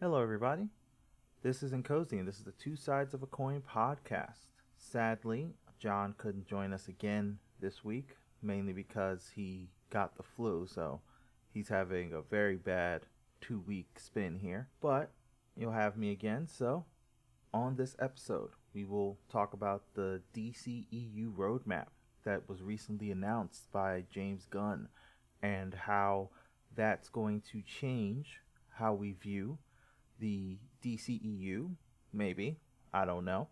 Hello, everybody. This is Nkosi, and this is the Two Sides of a Coin podcast. Sadly, John couldn't join us again this week, mainly because he got the flu, so he's having a very bad two week spin here. But you'll have me again, so on this episode, we will talk about the DCEU roadmap that was recently announced by James Gunn and how that's going to change how we view the DCEU, maybe. I don't know.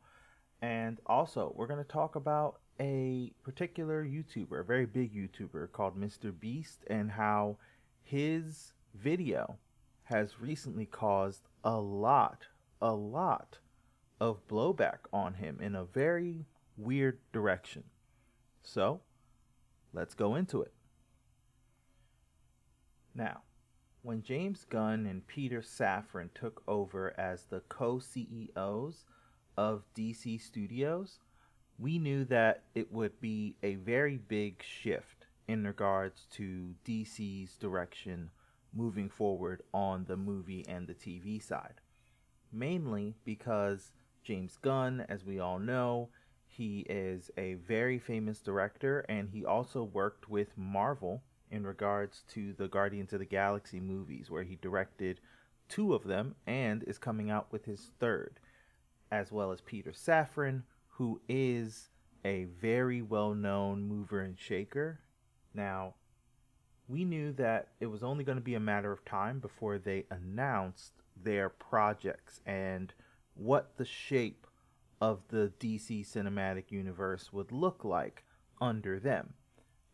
And also, we're going to talk about a particular YouTuber, a very big YouTuber called Mr. Beast, and how his video has recently caused a lot, a lot of blowback on him in a very weird direction. So, let's go into it. Now, when James Gunn and Peter Safran took over as the co CEOs of DC Studios, we knew that it would be a very big shift in regards to DC's direction moving forward on the movie and the TV side. Mainly because James Gunn, as we all know, he is a very famous director and he also worked with Marvel in regards to the Guardians of the Galaxy movies, where he directed two of them and is coming out with his third, as well as Peter Safran, who is a very well known mover and shaker. Now, we knew that it was only going to be a matter of time before they announced their projects and what the shape of the DC cinematic universe would look like under them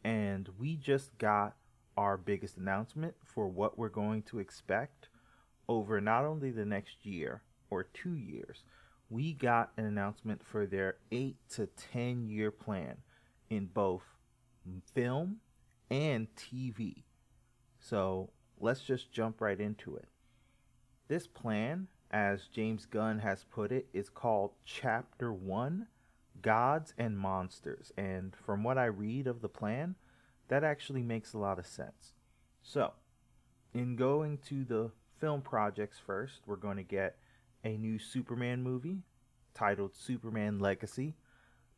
and we just got our biggest announcement for what we're going to expect over not only the next year or two years, we got an announcement for their eight to ten year plan in both film and TV. So let's just jump right into it. This plan, as James Gunn has put it, is called Chapter 1 gods and monsters. And from what I read of the plan, that actually makes a lot of sense. So, in going to the film projects first, we're going to get a new Superman movie titled Superman Legacy.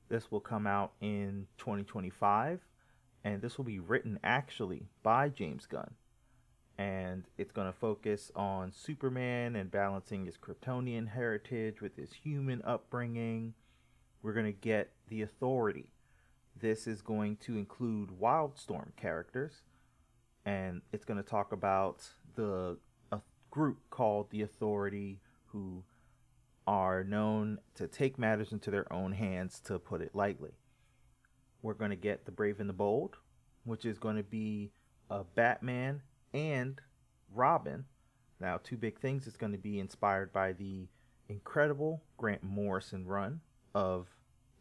This will come out in 2025, and this will be written actually by James Gunn. And it's going to focus on Superman and balancing his Kryptonian heritage with his human upbringing we're going to get the Authority. This is going to include Wildstorm characters, and it's going to talk about the a group called the Authority who are known to take matters into their own hands, to put it lightly. We're going to get the Brave and the Bold, which is going to be a Batman and Robin. Now, two big things. It's going to be inspired by the incredible Grant Morrison run of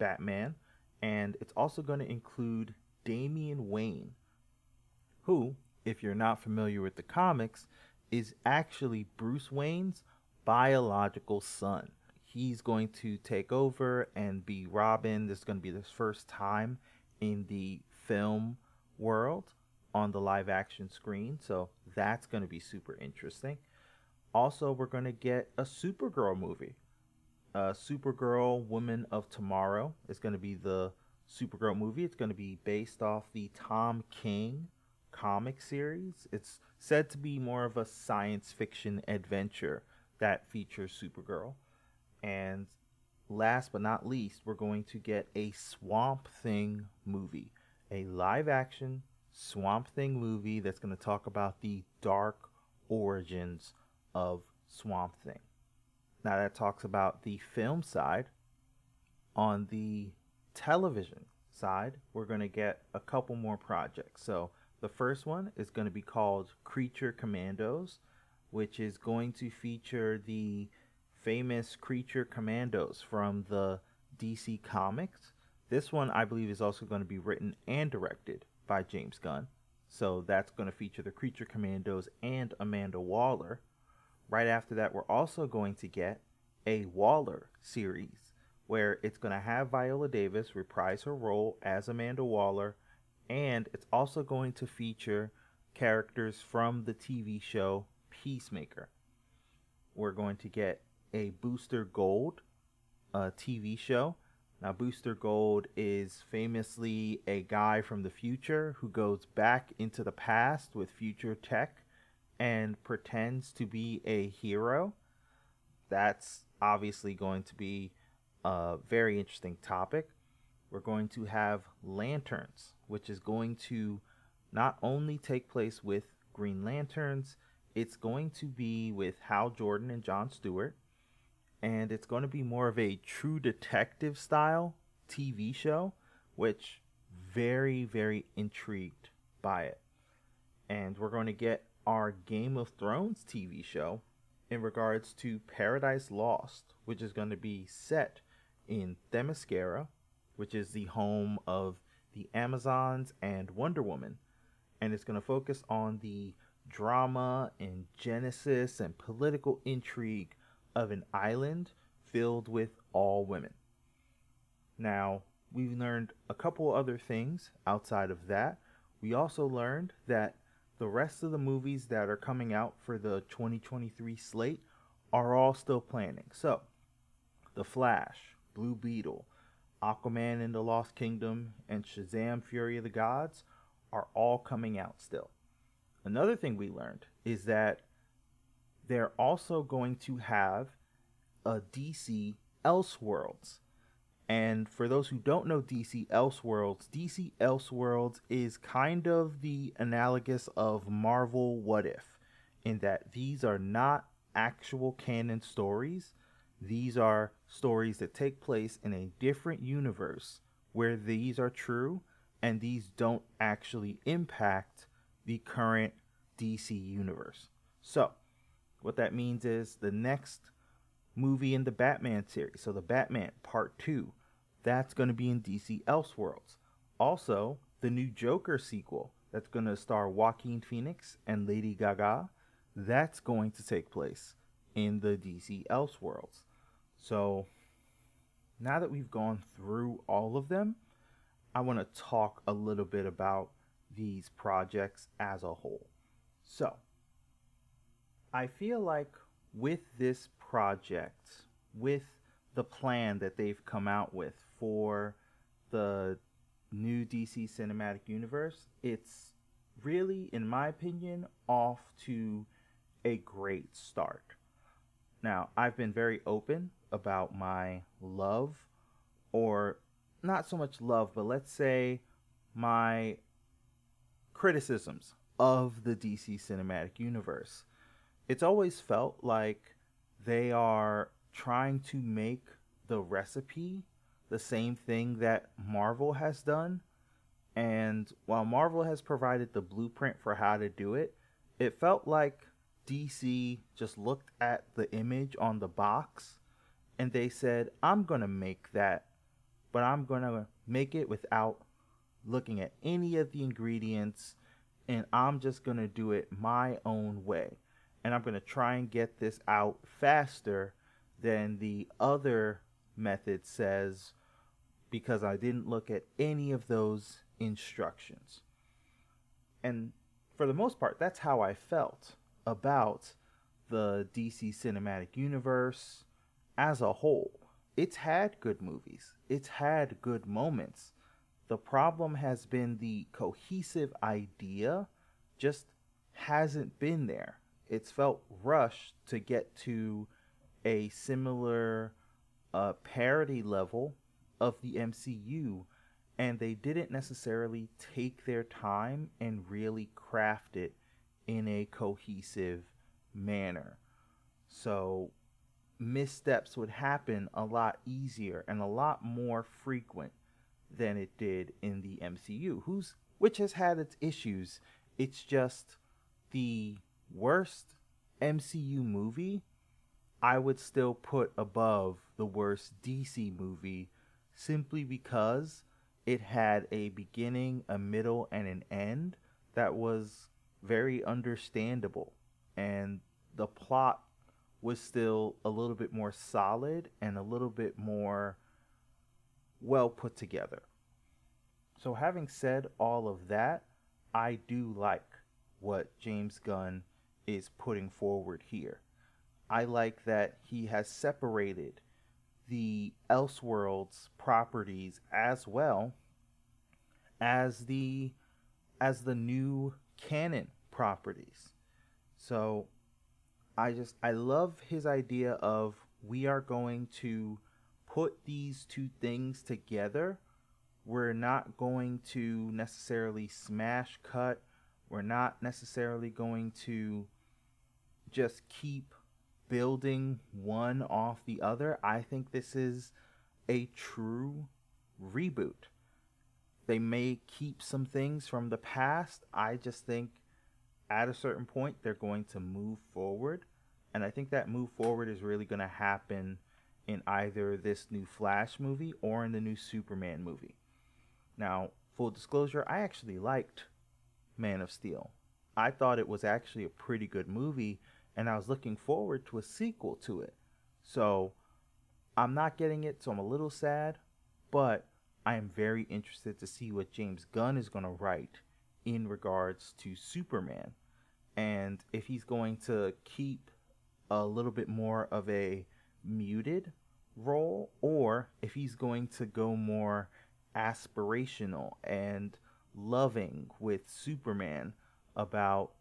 Batman, and it's also going to include Damian Wayne, who, if you're not familiar with the comics, is actually Bruce Wayne's biological son. He's going to take over and be Robin. This is going to be his first time in the film world on the live action screen, so that's going to be super interesting. Also, we're going to get a Supergirl movie uh, Supergirl Woman of Tomorrow is going to be the Supergirl movie. It's going to be based off the Tom King comic series. It's said to be more of a science fiction adventure that features Supergirl. And last but not least, we're going to get a Swamp Thing movie, a live action Swamp Thing movie that's going to talk about the dark origins of Swamp Thing. Now that talks about the film side. On the television side, we're going to get a couple more projects. So the first one is going to be called Creature Commandos, which is going to feature the famous Creature Commandos from the DC Comics. This one, I believe, is also going to be written and directed by James Gunn. So that's going to feature the Creature Commandos and Amanda Waller. Right after that, we're also going to get a Waller series where it's going to have Viola Davis reprise her role as Amanda Waller, and it's also going to feature characters from the TV show Peacemaker. we're going to get a Booster Gold uh, TV show. Now, Booster Gold is famously a guy from the future who goes back into the past with future tech and pretends to be a hero. That's obviously going to be a very interesting topic. We're going to have Lanterns, which is going to not only take place with Green Lanterns, it's going to be with Hal Jordan and John Stewart, and it's going to be more of a true detective style TV show, which very very intrigued by it. And we're going to get our Game of Thrones TV show in regards to Paradise Lost, which is going to be set in Themyscira, which is the home of the Amazons and Wonder Woman. And it's going to focus on the drama and genesis and political intrigue of an island filled with all women. Now, we've learned a couple other things outside of that. We also learned that the rest of the movies that are coming out for the 2023 slate are all still planning. So, The Flash, Blue Beetle, Aquaman and the Lost Kingdom, and Shazam Fury of the Gods are all coming out still. Another thing we learned is that they're also going to have a DC Elseworlds. And for those who don't know DC Elseworlds, DC Elseworlds is kind of the analogous of Marvel What If, in that these are not actual canon stories. These are stories that take place in a different universe where these are true and these don't actually impact the current DC universe. So, what that means is the next movie in the Batman series, so the Batman Part 2, that's going to be in DC Elseworlds. Also, the new Joker sequel that's going to star Joaquin Phoenix and Lady Gaga, that's going to take place in the DC Elseworlds. So, now that we've gone through all of them, I want to talk a little bit about these projects as a whole. So, I feel like with this project, with the plan that they've come out with for the new DC Cinematic Universe, it's really, in my opinion, off to a great start. Now, I've been very open about my love, or not so much love, but let's say my criticisms of the DC Cinematic Universe. It's always felt like they are trying to make the recipe the same thing that Marvel has done. And while Marvel has provided the blueprint for how to do it, it felt like DC just looked at the image on the box and they said, I'm going to make that, but I'm going to make it without looking at any of the ingredients and I'm just going to do it my own way. And I'm going to try and get this out faster than the other method says because I didn't look at any of those instructions. And for the most part, that's how I felt about the DC Cinematic Universe as a whole. It's had good movies, it's had good moments, the problem has been the cohesive idea just hasn't been there. It's felt rushed to get to a similar uh, parody level of the MCU, and they didn't necessarily take their time and really craft it in a cohesive manner. So missteps would happen a lot easier and a lot more frequent than it did in the MCU, who's which has had its issues. It's just the worst MCU movie I would still put above the worst DC movie simply because it had a beginning, a middle, and an end that was very understandable. And the plot was still a little bit more solid and a little bit more well put together. So, having said all of that, I do like what James Gunn is putting forward here. I like that he has separated the Elseworlds properties as well as the as the new canon properties. So I just I love his idea of we are going to put these two things together. We're not going to necessarily smash cut. We're not necessarily going to just keep building one off the other. I think this is a true reboot. They may keep some things from the past. I just think at a certain point they're going to move forward. And I think that move forward is really going to happen in either this new Flash movie or in the new Superman movie. Now, full disclosure, I actually liked Man of Steel. I thought it was actually a pretty good movie, and I was looking forward to a sequel to it. So, I'm not getting it, so I'm a little sad, but I am very interested to see what James Gunn is going to write in regards to Superman and if he's going to keep a little bit more of a muted role or if he's going to go more aspirational and loving with Superman about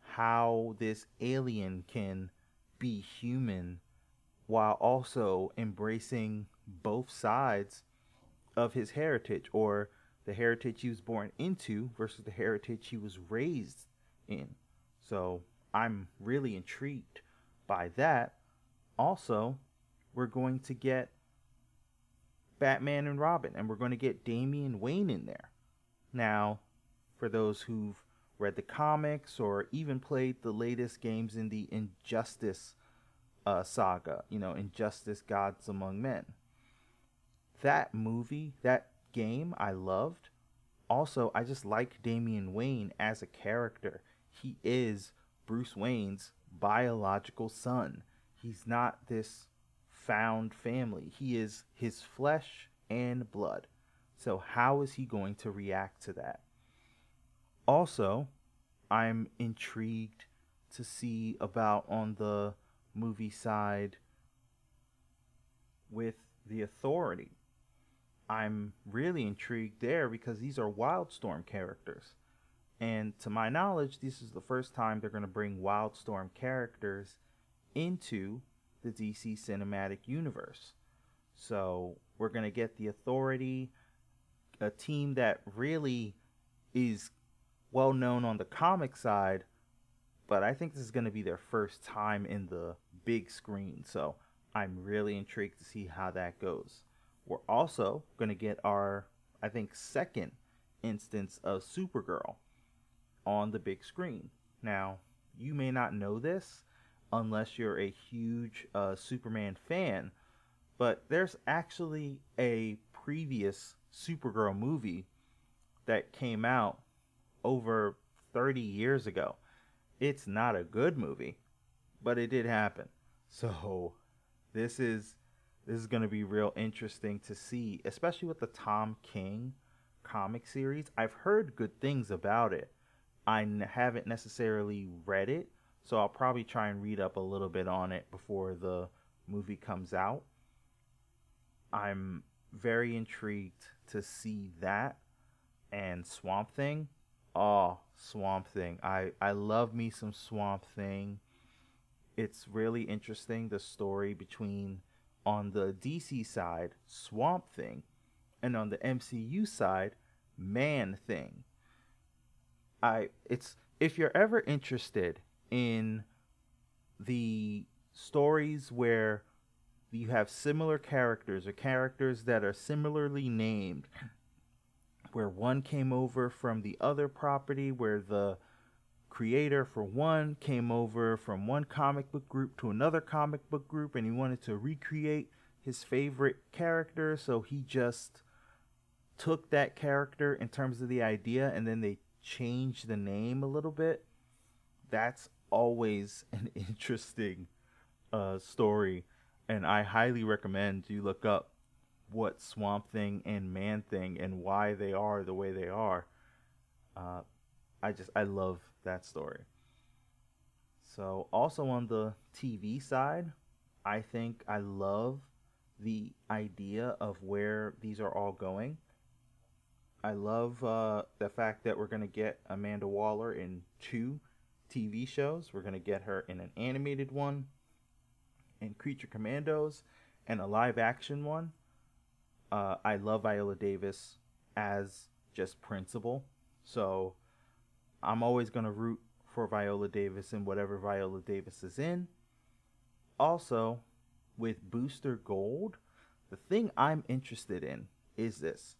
how this alien can be human while also embracing both sides of his heritage or the heritage he was born into versus the heritage he was raised in. So I'm really intrigued by that. Also, we're going to get Batman and Robin, and we're going to get Damian Wayne in there. Now, for those who've read the comics or even played the latest games in the Injustice uh, saga, you know, Injustice Gods Among Men. That movie, that game, I loved. Also, I just like Damian Wayne as a character he is Bruce Wayne's biological son. He's not this found family. He is his flesh and blood. So, how is he going to react to that? Also, I'm intrigued to see about on the movie side with the authority. I'm really intrigued there because these are Wildstorm characters. And to my knowledge, this is the first time they're going to bring Wildstorm characters into the DC cinematic universe. So we're going to get the Authority, a team that really is well known on the comic side, but I think this is going to be their first time in the big screen. So I'm really intrigued to see how that goes. We're also going to get our, I think, second instance of Supergirl on the big screen. Now, you may not know this unless you're a huge uh, Superman fan, but there's actually a previous Supergirl movie that came out over 30 years ago. It's not a good movie, but it did happen. So, this is this is going to be real interesting to see, especially with the Tom King comic series. I've heard good things about it, I n- haven't necessarily read it, so I'll probably try and read up a little bit on it before the movie comes out. I'm very intrigued to see that and Swamp Thing. Oh, Swamp Thing. I I love me some Swamp Thing. It's really interesting the story between on the DC side, Swamp Thing, and on the MCU side, Man Thing. I it's if you're ever interested in the stories where you have similar characters or characters that are similarly named where one came over from the other property where the creator for one came over from one comic book group to another comic book group and he wanted to recreate his favorite character so he just took that character in terms of the idea and then they changed the name a little bit, that's always an interesting uh, story. And I highly recommend you look up what Swamp Thing and Man Thing and why they are the way they are. Uh, I just I love that story. So, also on the TV side, I think I love the idea of where these are all going. I love uh, the fact that we're going to get Amanda Waller in two TV shows. We're going to get her in an animated one, in Creature Commandos, and a live action one. Uh, I love Viola Davis as just principal. So I'm always going to root for Viola Davis in whatever Viola Davis is in. Also, with Booster Gold, the thing I'm interested in is this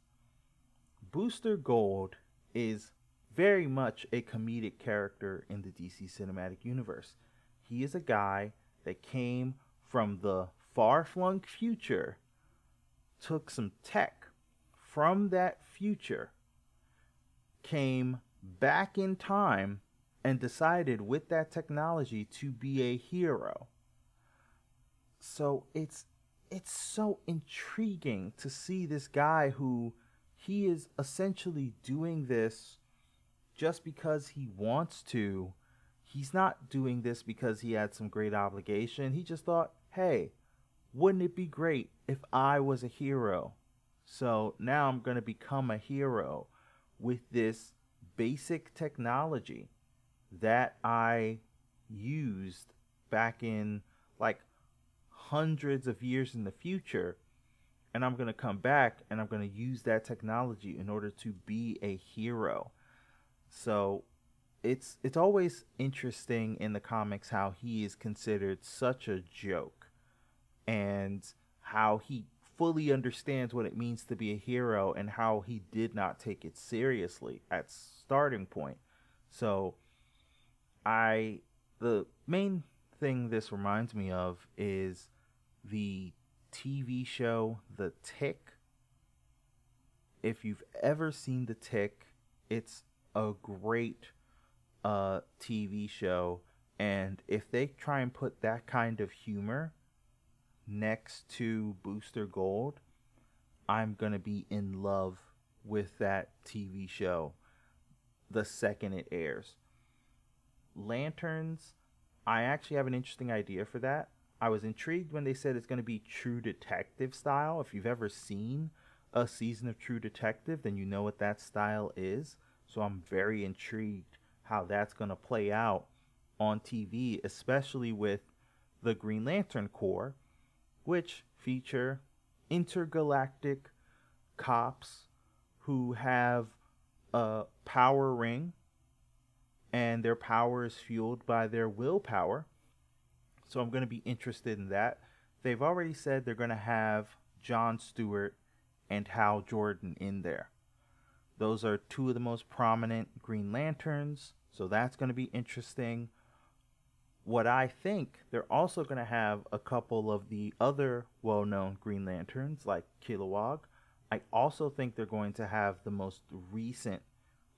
Booster Gold is very much a comedic character in the DC Cinematic Universe. He is a guy that came from the far flung future, took some tech from that future, came back in time, and decided with that technology to be a hero. So it's it's so intriguing to see this guy who he is essentially doing this just because he wants to. He's not doing this because he had some great obligation. He just thought, hey, wouldn't it be great if I was a hero? So now I'm going to become a hero with this basic technology that I used back in like hundreds of years in the future and I'm going to come back and I'm going to use that technology in order to be a hero. So it's it's always interesting in the comics how he is considered such a joke and how he fully understands what it means to be a hero and how he did not take it seriously at starting point. So I the main thing this reminds me of is the TV show The Tick. If you've ever seen The Tick, it's a great uh, TV show. And if they try and put that kind of humor next to Booster Gold, I'm going to be in love with that TV show the second it airs. Lanterns, I actually have an interesting idea for that. I was intrigued when they said it's going to be True Detective style. If you've ever seen a season of True Detective, then you know what that style is. So I'm very intrigued how that's going to play out on TV, especially with the Green Lantern Corps, which feature intergalactic cops who have a power ring and their power is fueled by their willpower so I'm going to be interested in that. They've already said they're going to have John Stewart and Hal Jordan in there. Those are two of the most prominent Green Lanterns, so that's going to be interesting. What I think they're also going to have a couple of the other well known Green Lanterns, like Kilowog. I also think they're going to have the most recent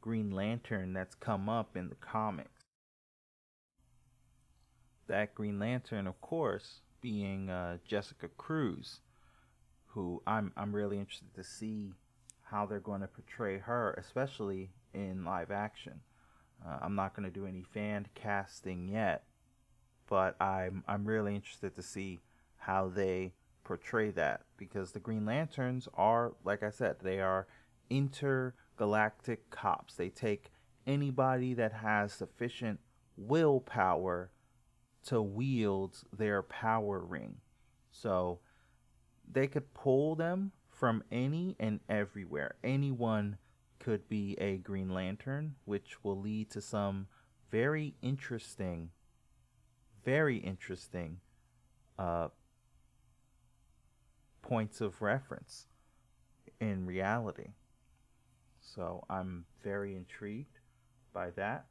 Green Lantern that's come up in the comics that Green Lantern, of course, being uh, Jessica Cruz, who I'm I'm really interested to see how they're going to portray her, especially in live action. Uh, I'm not going to do any fan casting yet, but I'm I'm really interested to see how they portray that because the Green Lanterns are, like I said, they are intergalactic cops. They take anybody that has sufficient willpower to wield their power ring. So they could pull them from any and everywhere. Anyone could be a Green Lantern, which will lead to some very interesting, very interesting uh, points of reference in reality. So I'm very intrigued by that.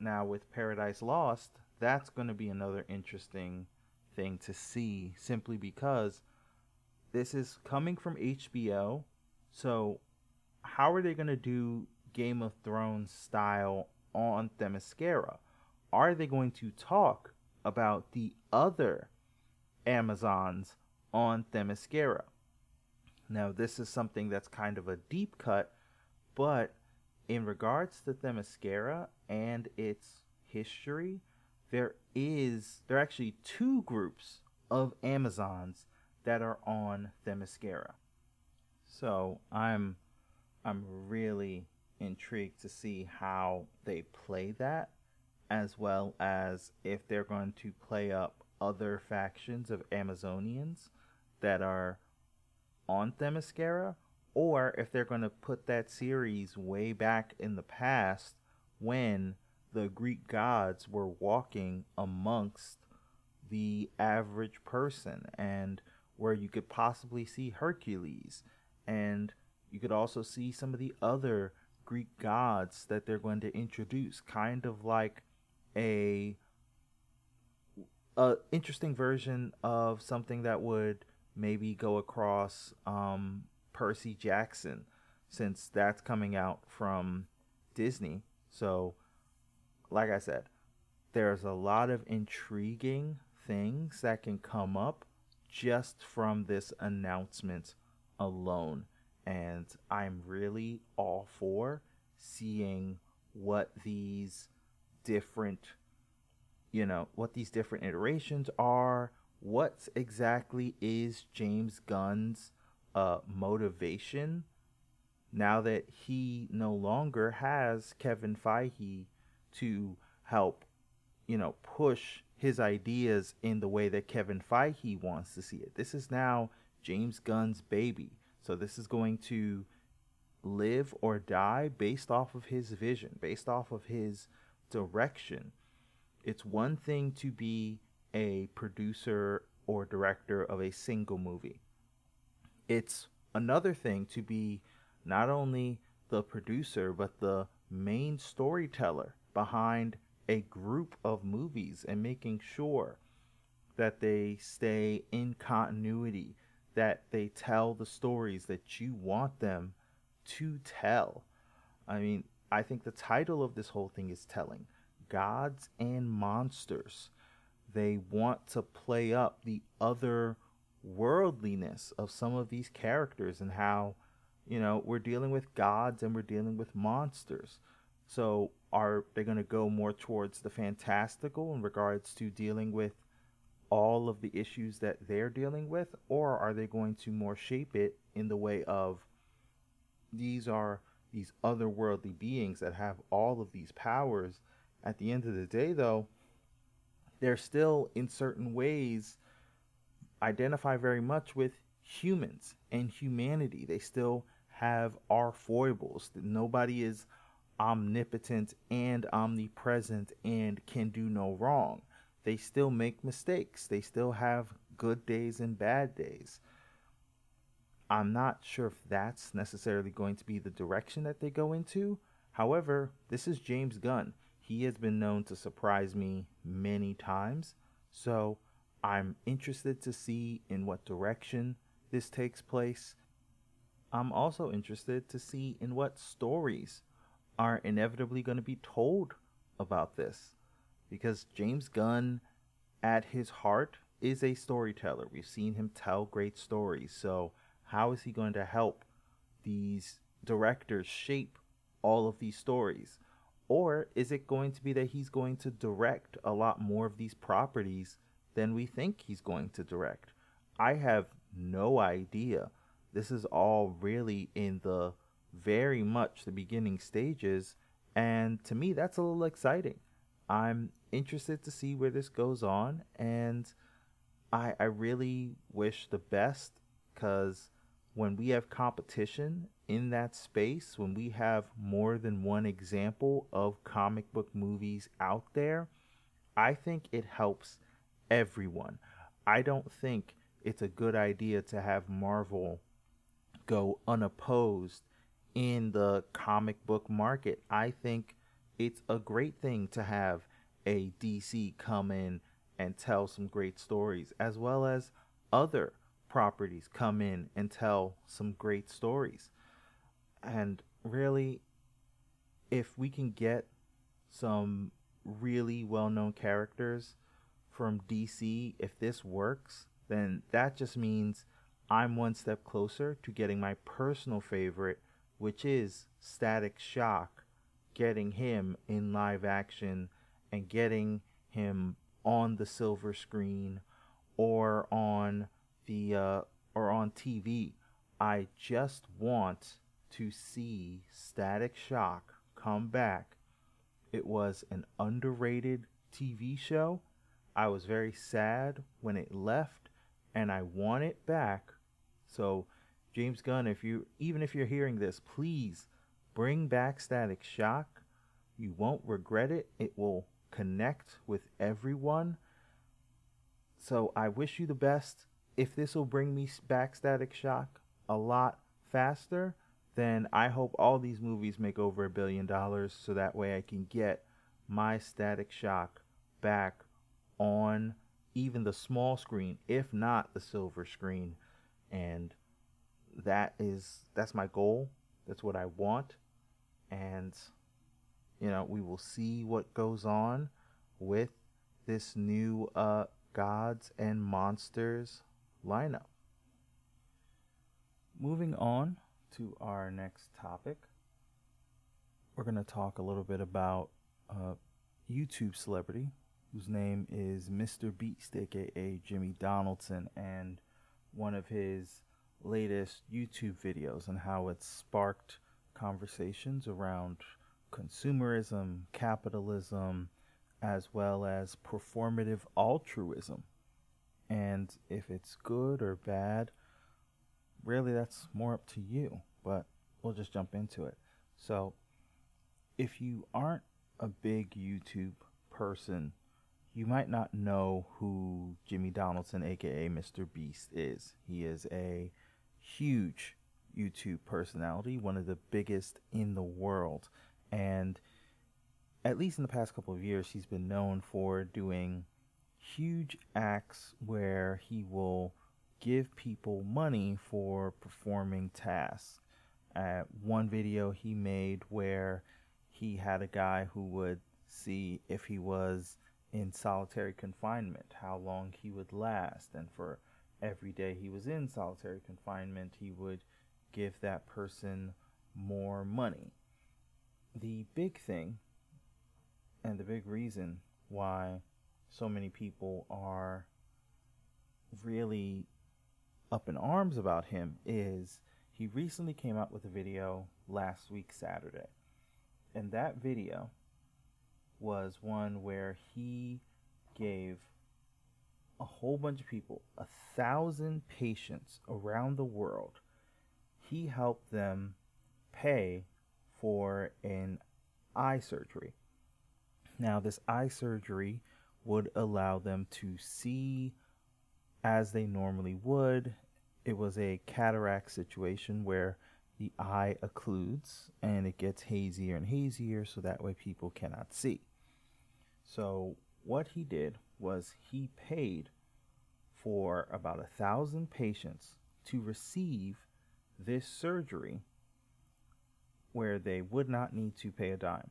Now, with Paradise Lost, that's going to be another interesting thing to see simply because this is coming from HBO. So, how are they going to do Game of Thrones style on Themyscira? Are they going to talk about the other Amazons on Themyscira? Now, this is something that's kind of a deep cut, but in regards to Themyscira and its history, there is there are actually two groups of Amazons that are on Themyscira. So I'm I'm really intrigued to see how they play that, as well as if they're going to play up other factions of Amazonians that are on Themyscira, or if they're going to put that series way back in the past when the Greek gods were walking amongst the average person and where you could possibly see Hercules. And you could also see some of the other Greek gods that they're going to introduce kind of like a a interesting version of something that would maybe go across um, Percy Jackson since that's coming out from Disney. So like I said, there's a lot of intriguing things that can come up just from this announcement alone. And I'm really all for seeing what these different, you know, what these different iterations are. What exactly is James Gunn's uh, motivation now that he no longer has Kevin Feige to help, you know, push his ideas in the way that Kevin Feige wants to see it. This is now James Gunn's baby. So this is going to live or die based off of his vision, based off of his direction. It's one thing to be a producer or director of a single movie. It's another thing to be not only the producer but the main storyteller behind a group of movies and making sure that they stay in continuity, that they tell the stories that you want them to tell. I mean, I think the title of this whole thing is telling Gods and Monsters. They want to play up the other worldliness of some of these characters and how, you know, we're dealing with gods and we're dealing with monsters. So are they going to go more towards the fantastical in regards to dealing with all of the issues that they're dealing with or are they going to more shape it in the way of these are these otherworldly beings that have all of these powers at the end of the day though they're still in certain ways identify very much with humans and humanity they still have our foibles nobody is omnipotent and omnipresent and can do no wrong. They still make mistakes. They still have good days and bad days. I'm not sure if that's necessarily going to be the direction that they go into. However, this is James Gunn. He has been known to surprise me many times. So I'm interested to see in what direction this takes place. I'm also interested to see in what stories are inevitably going to be told about this because James Gunn, at his heart, is a storyteller. We've seen him tell great stories. So, how is he going to help these directors shape all of these stories? Or is it going to be that he's going to direct a lot more of these properties than we think he's going to direct? I have no idea. This is all really in the very much the beginning stages. And to me, that's a little exciting. I'm interested to see where this goes on. And I, I really wish the best because when we have competition in that space, when we have more than one example of comic book movies out there, I think it helps everyone. I don't think it's a good idea to have Marvel go unopposed in the comic book market. I think it's a great thing to have a DC come in and tell some great stories, as well as other properties come in and tell some great stories. And really, if we can get some really well known characters from DC, if this works, then that just means I'm one step closer to getting my personal favorite which is Static Shock, getting him in live action and getting him on the silver screen or on the uh, or on TV. I just want to see Static Shock come back. It was an underrated TV show. I was very sad when it left and I want it back. So James Gunn, if you even if you're hearing this, please bring back Static Shock. You won't regret it. It will connect with everyone. So I wish you the best. If this will bring me back Static Shock a lot faster, then I hope all these movies make over a billion dollars so that way I can get my Static Shock back on even the small screen, if not the silver screen. And that is that's my goal. That's what I want. And you know, we will see what goes on with this new uh gods and monsters lineup. Moving on to our next topic, we're going to talk a little bit about a YouTube celebrity whose name is Mr. Beast, aka Jimmy Donaldson, and one of his latest YouTube videos and how it sparked conversations around consumerism, capitalism, as well as performative altruism. And if it's good or bad, really that's more up to you. But we'll just jump into it. So, if you aren't a big YouTube person, you might not know who Jimmy Donaldson, aka Mr. Beast, is. He is a huge YouTube personality, one of the biggest in the world. And at least in the past couple of years, he's been known for doing huge acts where he will give people money for performing tasks. Uh, one video he made where he had a guy who would see if he was in solitary confinement, how long he would last, and for every day he was in solitary confinement, he would give that person more money. The big thing and the big reason why so many people are really up in arms about him is he recently came out with a video last week Saturday. And that video was one where he gave a whole bunch of people, a thousand patients around the world, he helped them pay for an eye surgery. Now, this eye surgery would allow them to see as they normally would. It was a cataract situation where the eye occludes and it gets hazier and hazier so that way people cannot see. So, what he did was he paid for about a thousand patients to receive this surgery where they would not need to pay a dime.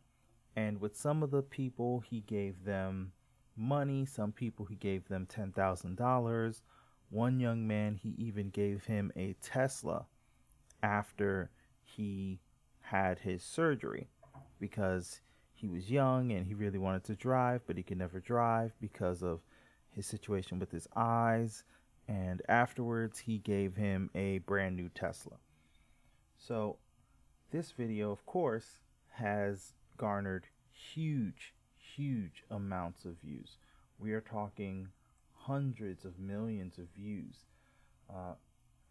And with some of the people, he gave them money. Some people, he gave them $10,000. One young man, he even gave him a Tesla after he had his surgery because he was young and he really wanted to drive, but he could never drive because of his situation with his eyes. And afterwards, he gave him a brand new Tesla. So, this video, of course, has garnered huge, huge amounts of views. We are talking hundreds of millions of views. Uh,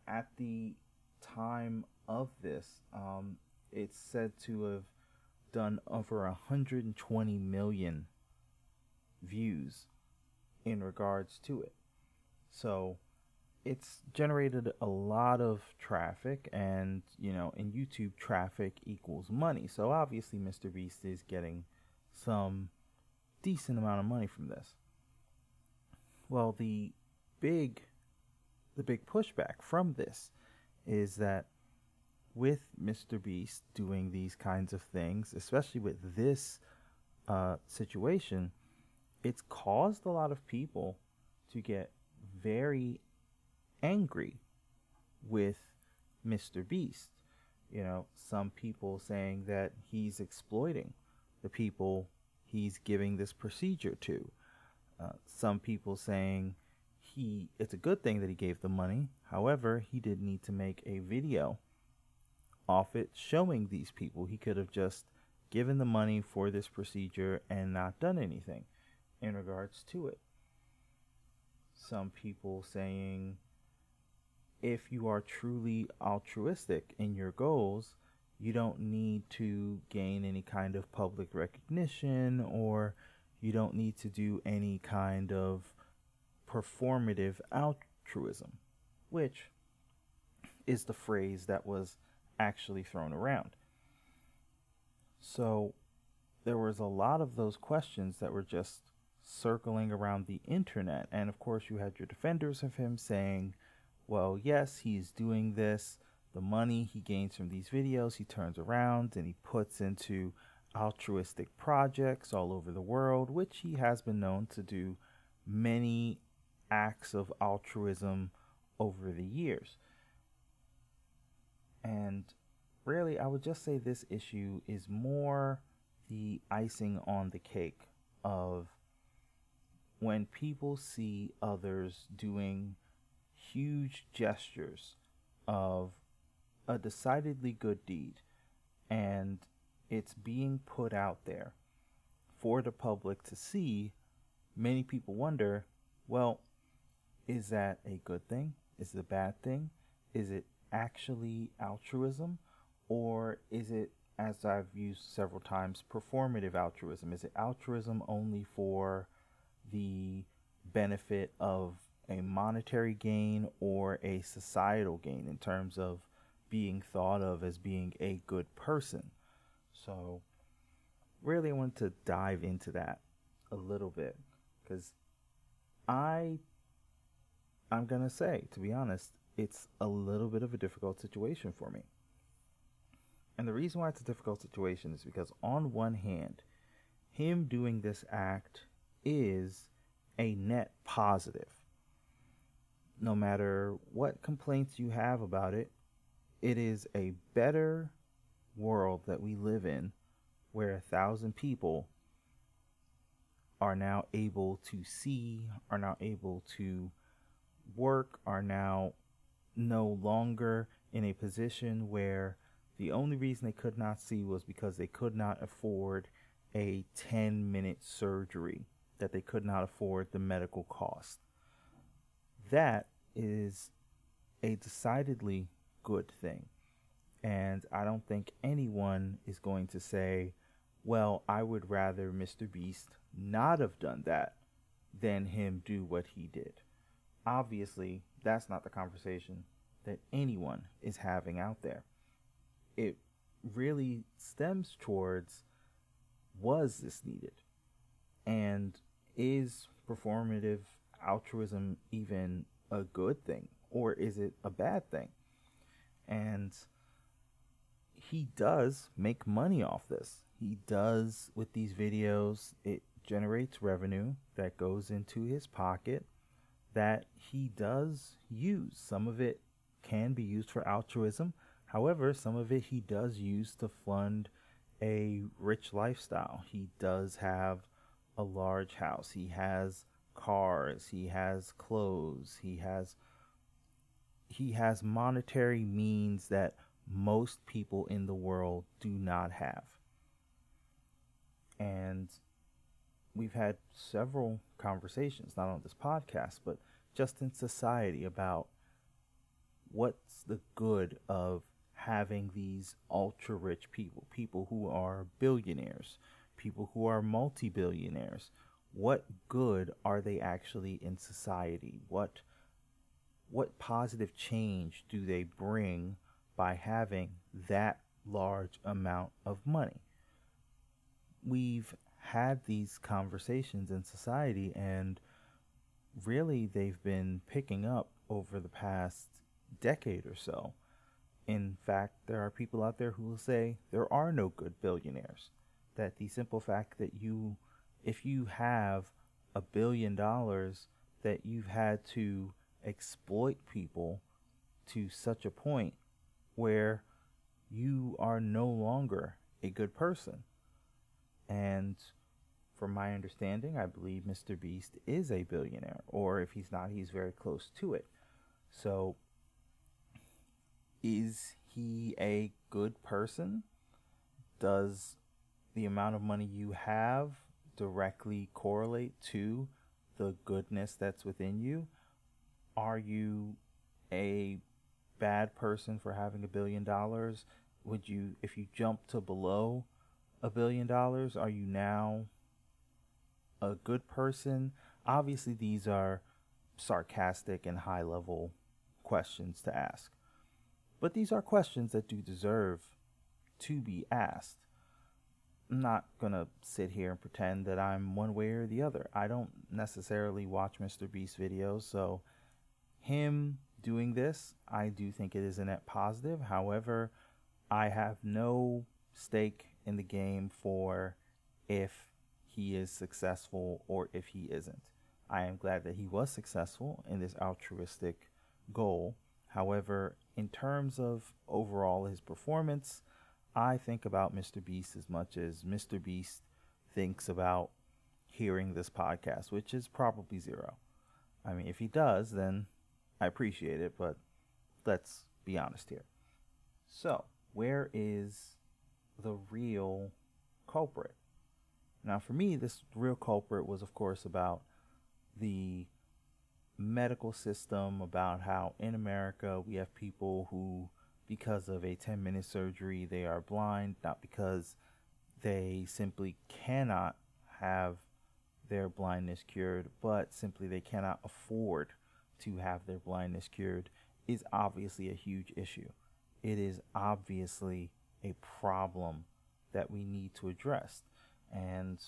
at the time of this, um, it's said to have done over 120 million views in regards to it. So it's generated a lot of traffic and you know in youtube traffic equals money so obviously mr beast is getting some decent amount of money from this well the big the big pushback from this is that with mr beast doing these kinds of things especially with this uh, situation it's caused a lot of people to get very angry with Mr. Beast. You know, some people saying that he's exploiting the people he's giving this procedure to. Uh, some people saying he it's a good thing that he gave the money. However, he did need to make a video off it showing these people. He could have just given the money for this procedure and not done anything in regards to it. Some people saying if you are truly altruistic in your goals, you don't need to gain any kind of public recognition or you don't need to do any kind of performative altruism, which is the phrase that was actually thrown around. So there was a lot of those questions that were just circling around the internet. And of course, you had your defenders of him saying, well, yes, he's doing this. The money he gains from these videos, he turns around and he puts into altruistic projects all over the world, which he has been known to do many acts of altruism over the years. And really, I would just say this issue is more the icing on the cake of when people see others doing huge gestures of a decidedly good deed and it's being put out there for the public to see, many people wonder well, is that a good thing? Is it a bad thing? Is it actually altruism? Or is it, as I've used several times, performative altruism? Is it altruism only for the benefit of a monetary gain or a societal gain in terms of being thought of as being a good person? So, really, I want to dive into that a little bit because I I'm to say, to be honest, it's a little bit of a difficult situation for me. And the reason why it's a difficult situation is because, on one hand, him doing this act is a net positive. No matter what complaints you have about it, it is a better world that we live in where a thousand people are now able to see, are now able to work, are now no longer in a position where the only reason they could not see was because they could not afford a 10 minute surgery, that they could not afford the medical cost. That is a decidedly good thing. And I don't think anyone is going to say, well, I would rather Mr. Beast not have done that than him do what he did. Obviously, that's not the conversation that anyone is having out there. It really stems towards was this needed? And is performative altruism even a good thing? Or is it a bad thing? And he does make money off this. He does with these videos, it generates revenue that goes into his pocket that he does use. Some of it can be used for altruism. However, some of it he does use to fund a rich lifestyle. He does have a large house. He has cars, he has clothes, he has he has monetary means that most people in the world do not have. And we've had several conversations, not on this podcast, but just in society about what's the good of having these ultra rich people, people who are billionaires, people who are multi billionaires. What good are they actually in society? What what positive change do they bring by having that large amount of money? We've had these conversations in society and really they've been picking up over the past decade or so. In fact, there are people out there who will say there are no good billionaires. That the simple fact that you, if you have a billion dollars, that you've had to exploit people to such a point where you are no longer a good person. And from my understanding, I believe Mr. Beast is a billionaire, or if he's not, he's very close to it. So, is he a good person? Does the amount of money you have directly correlate to the goodness that's within you? Are you a bad person for having a billion dollars? Would you, if you jump to below a billion dollars, are you now a good person? Obviously, these are sarcastic and high level questions to ask. But these are questions that do deserve to be asked. I'm not going to sit here and pretend that I'm one way or the other. I don't necessarily watch Mr. Beast videos, so him doing this, I do think it is a net positive. However, I have no stake in the game for if he is successful or if he isn't. I am glad that he was successful in this altruistic goal. However, in terms of overall his performance, I think about Mr. Beast as much as Mr. Beast thinks about hearing this podcast, which is probably zero. I mean, if he does, then I appreciate it, but let's be honest here. So, where is the real culprit? Now, for me, this real culprit was, of course, about the medical system, about how in America we have people who because of a 10 minute surgery they are blind, not because they simply cannot have their blindness cured, but simply they cannot afford to have their blindness cured, is obviously a huge issue. It is obviously a problem that we need to address. And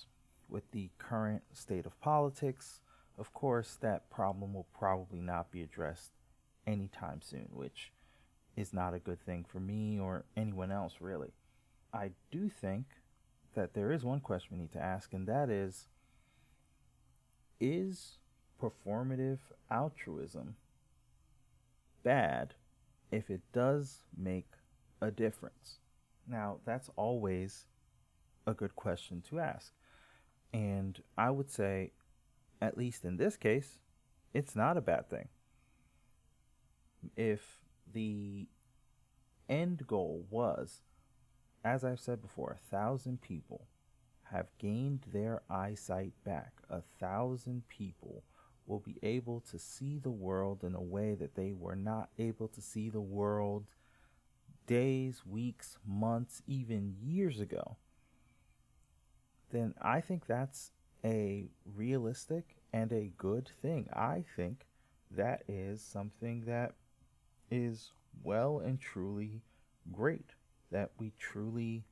with the current state of politics, of course, that problem will probably not be addressed anytime soon, which is not a good thing for me or anyone else, really. I do think that there is one question we need to ask, and that is Is performative altruism bad if it does make a difference? Now, that's always a good question to ask. And I would say, at least in this case, it's not a bad thing. If the end goal was, as I've said before, a thousand people have gained their eyesight back. A thousand people will be able to see the world in a way that they were not able to see the world days, weeks, months, even years ago. Then I think that's a realistic and a good thing. I think that is something that is well and truly great that we truly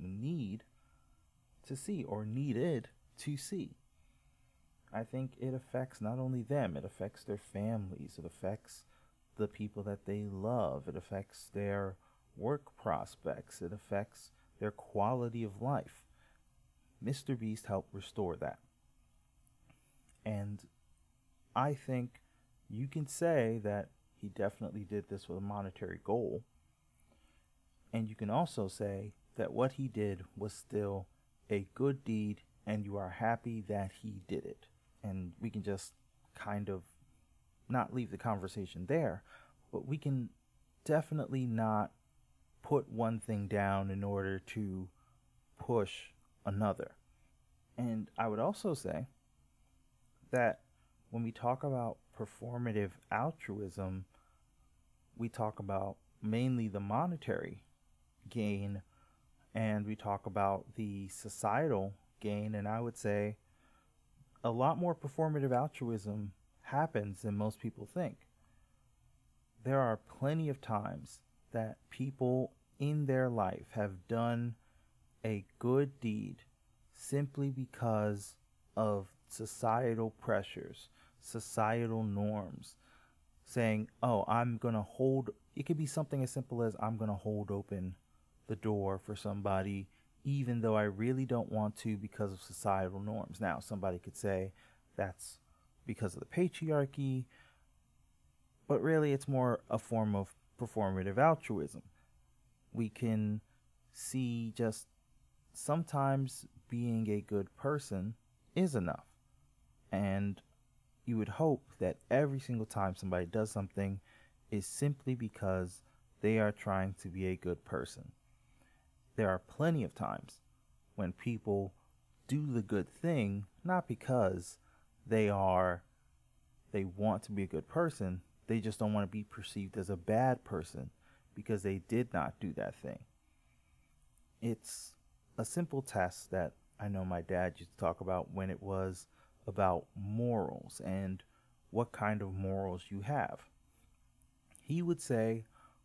need to see or needed to see. I think it affects not only them, it affects their families, it affects the people that they love, it affects their work prospects, it affects their quality of life. Mr. Beast helped restore that. And I think you can say that he definitely did this with a monetary goal. And you can also say that what he did was still a good deed and you are happy that he did it. And we can just kind of not leave the conversation there, but we can definitely not put one thing down in order to push another. And I would also say that when we talk about performative altruism, we talk about mainly the monetary gain and we talk about the societal gain. And I would say a lot more performative altruism happens than most people think. There are plenty of times that people in their life have done a good deed simply because of societal pressures, societal norms, saying, oh, I'm going to hold, it could be something as simple as I'm going to hold open the door for somebody, even though I really don't want to because of societal norms. Now, somebody could say that's because of the patriarchy, but really it's more a form of performative altruism. We can see just sometimes being a good person is enough. And you would hope that every single time somebody does something is simply because they are trying to be a good person. There are plenty of times when people do the good thing not because they are they want to be a good person, they just don't want to be perceived as a bad person because they did not do that thing. It's a simple test that I know my dad used to talk about when it was about morals and what kind of morals you have. He would say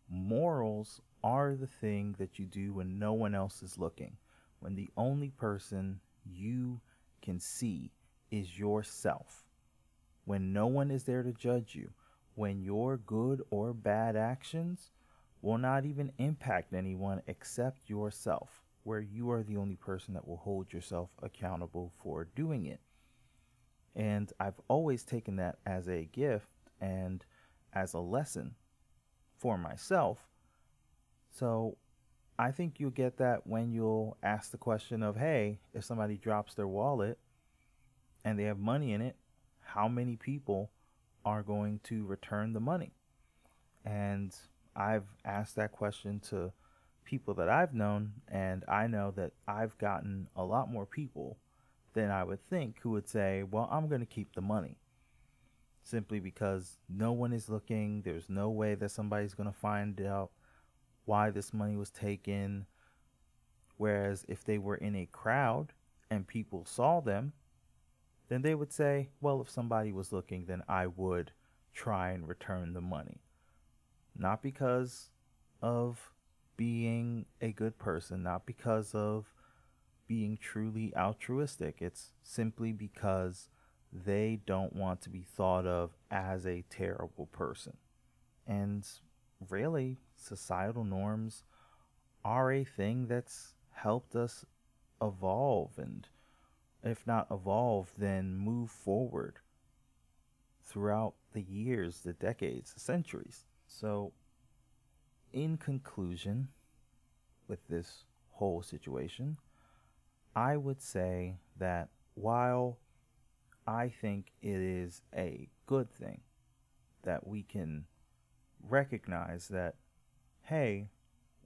morals are the thing that you do when no one else is looking, when the only person you can see is yourself, when no one is there to judge you, when your good or bad actions will not even impact anyone except yourself, where you are the only person that will hold yourself accountable for doing it. And I've always taken that as a gift and as a lesson for myself. So I think you'll get that when you'll ask the question of, hey, if somebody drops their wallet and they have money in it, how many people are going to return the money? And I've asked that question to people that I've known, and I know that I've gotten a lot more people than I would think who would say, Well, I'm going to keep the money. Simply because no one is looking, there's no way that somebody's going to find out why this money was taken. Whereas if they were in a crowd and people saw them, then they would say, Well, if somebody was looking, then I would try and return the money. Not because of being a good person, not because of being truly altruistic. It's simply because they don't want to be thought of as a terrible person. And really, societal norms are a thing that's helped us evolve and if not evolve then move forward throughout the years the decades the centuries. So in conclusion with this whole situation I would say that while I think it is a good thing that we can recognize that, hey,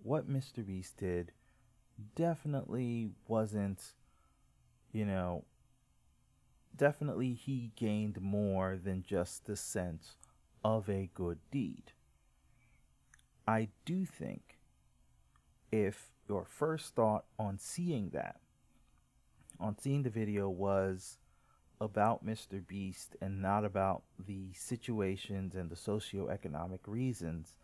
what Mr. Beast did definitely wasn't, you know, definitely he gained more than just the sense of a good deed. I do think if your first thought on seeing that on seeing the video was about Mr. Beast and not about the situations and the socioeconomic reasons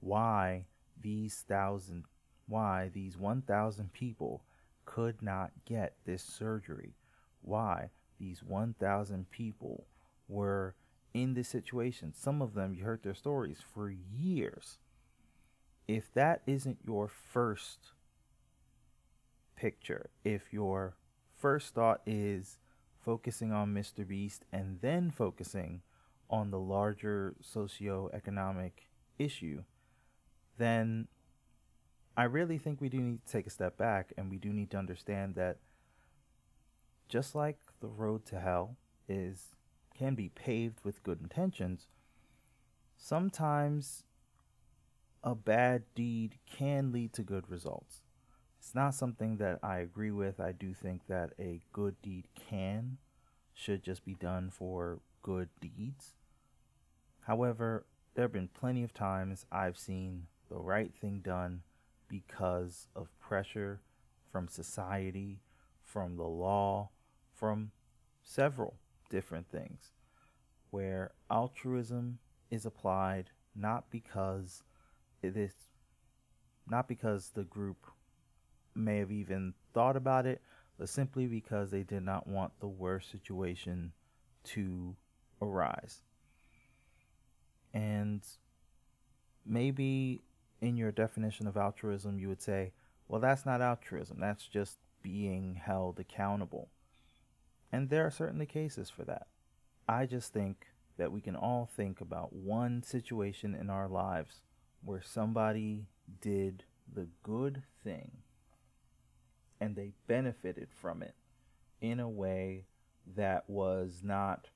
why these thousand why these 1000 people could not get this surgery why these 1000 people were in this situation some of them you heard their stories for years if that isn't your first picture if your first thought is focusing on Mr. Beast and then focusing on the larger socio-economic issue, then I really think we do need to take a step back and we do need to understand that just like the road to hell is can be paved with good intentions, sometimes a bad deed can lead to good results. It's not something that I agree with. I do think that a good deed can, should just be done for good deeds. However, there have been plenty of times I've seen the right thing done because of pressure from society, from the law, from several different things, where altruism is applied not because it is not because the group may have even thought about it, but simply because they did not want the worst situation to arise. And maybe in your definition of altruism, you would say, well, that's not altruism, that's just being held accountable. And there are certainly cases for that. I just think that we can all think about one situation in our lives where somebody did the good thing and they benefited from it in a way that was not,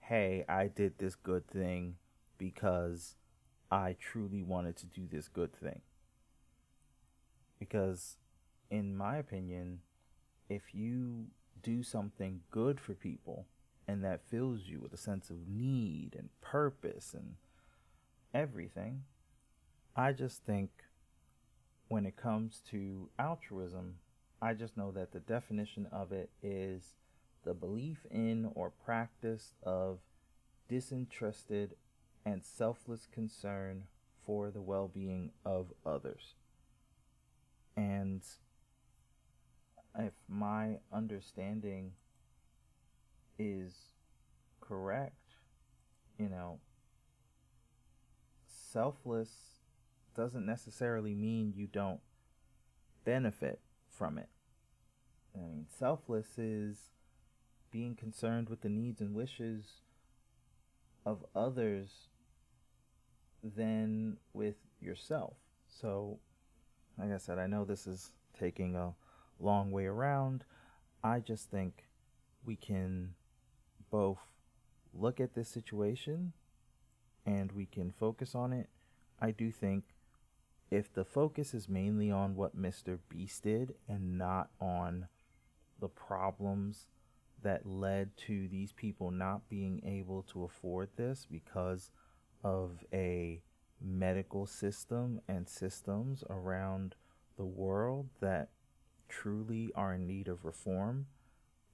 hey, I did this good thing because I truly wanted to do this good thing. Because, in my opinion, if you do something good for people and that fills you with a sense of need and purpose and everything, I just think when it comes to altruism, I just know that the definition of it is the belief in or practice of disinterested and selfless concern for the well being of others. And if my understanding is correct, you know, selfless doesn't necessarily mean you don't benefit from it. I mean, selfless is being concerned with the needs and wishes of others than with yourself. So, like I said, I know this is taking a long way around. I just think we can both look at this situation and we can focus on it. I do think if the focus is mainly on what Mr. Beast did and not on the problems that led to these people not being able to afford this because of a medical system and systems around the world that truly are in need of reform,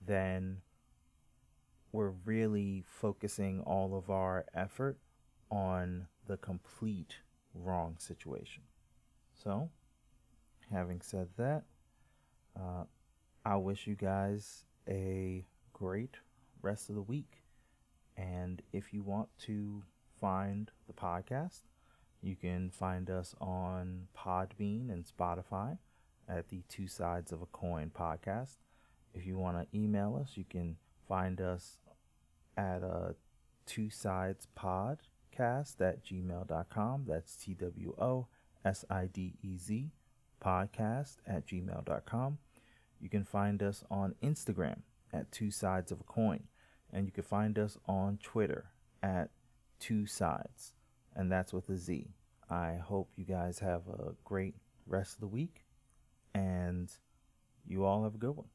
then we're really focusing all of our effort on the complete wrong situation. So, having said that, uh, I wish you guys a great rest of the week. And if you want to find the podcast, you can find us on Podbean and Spotify at the Two Sides of a Coin podcast. If you want to email us, you can find us at uh, Two Sides Podcast at gmail.com. That's T W O S I D E Z podcast at gmail.com. You can find us on Instagram at Two Sides of a Coin. And you can find us on Twitter at Two Sides. And that's with a Z. I hope you guys have a great rest of the week. And you all have a good one.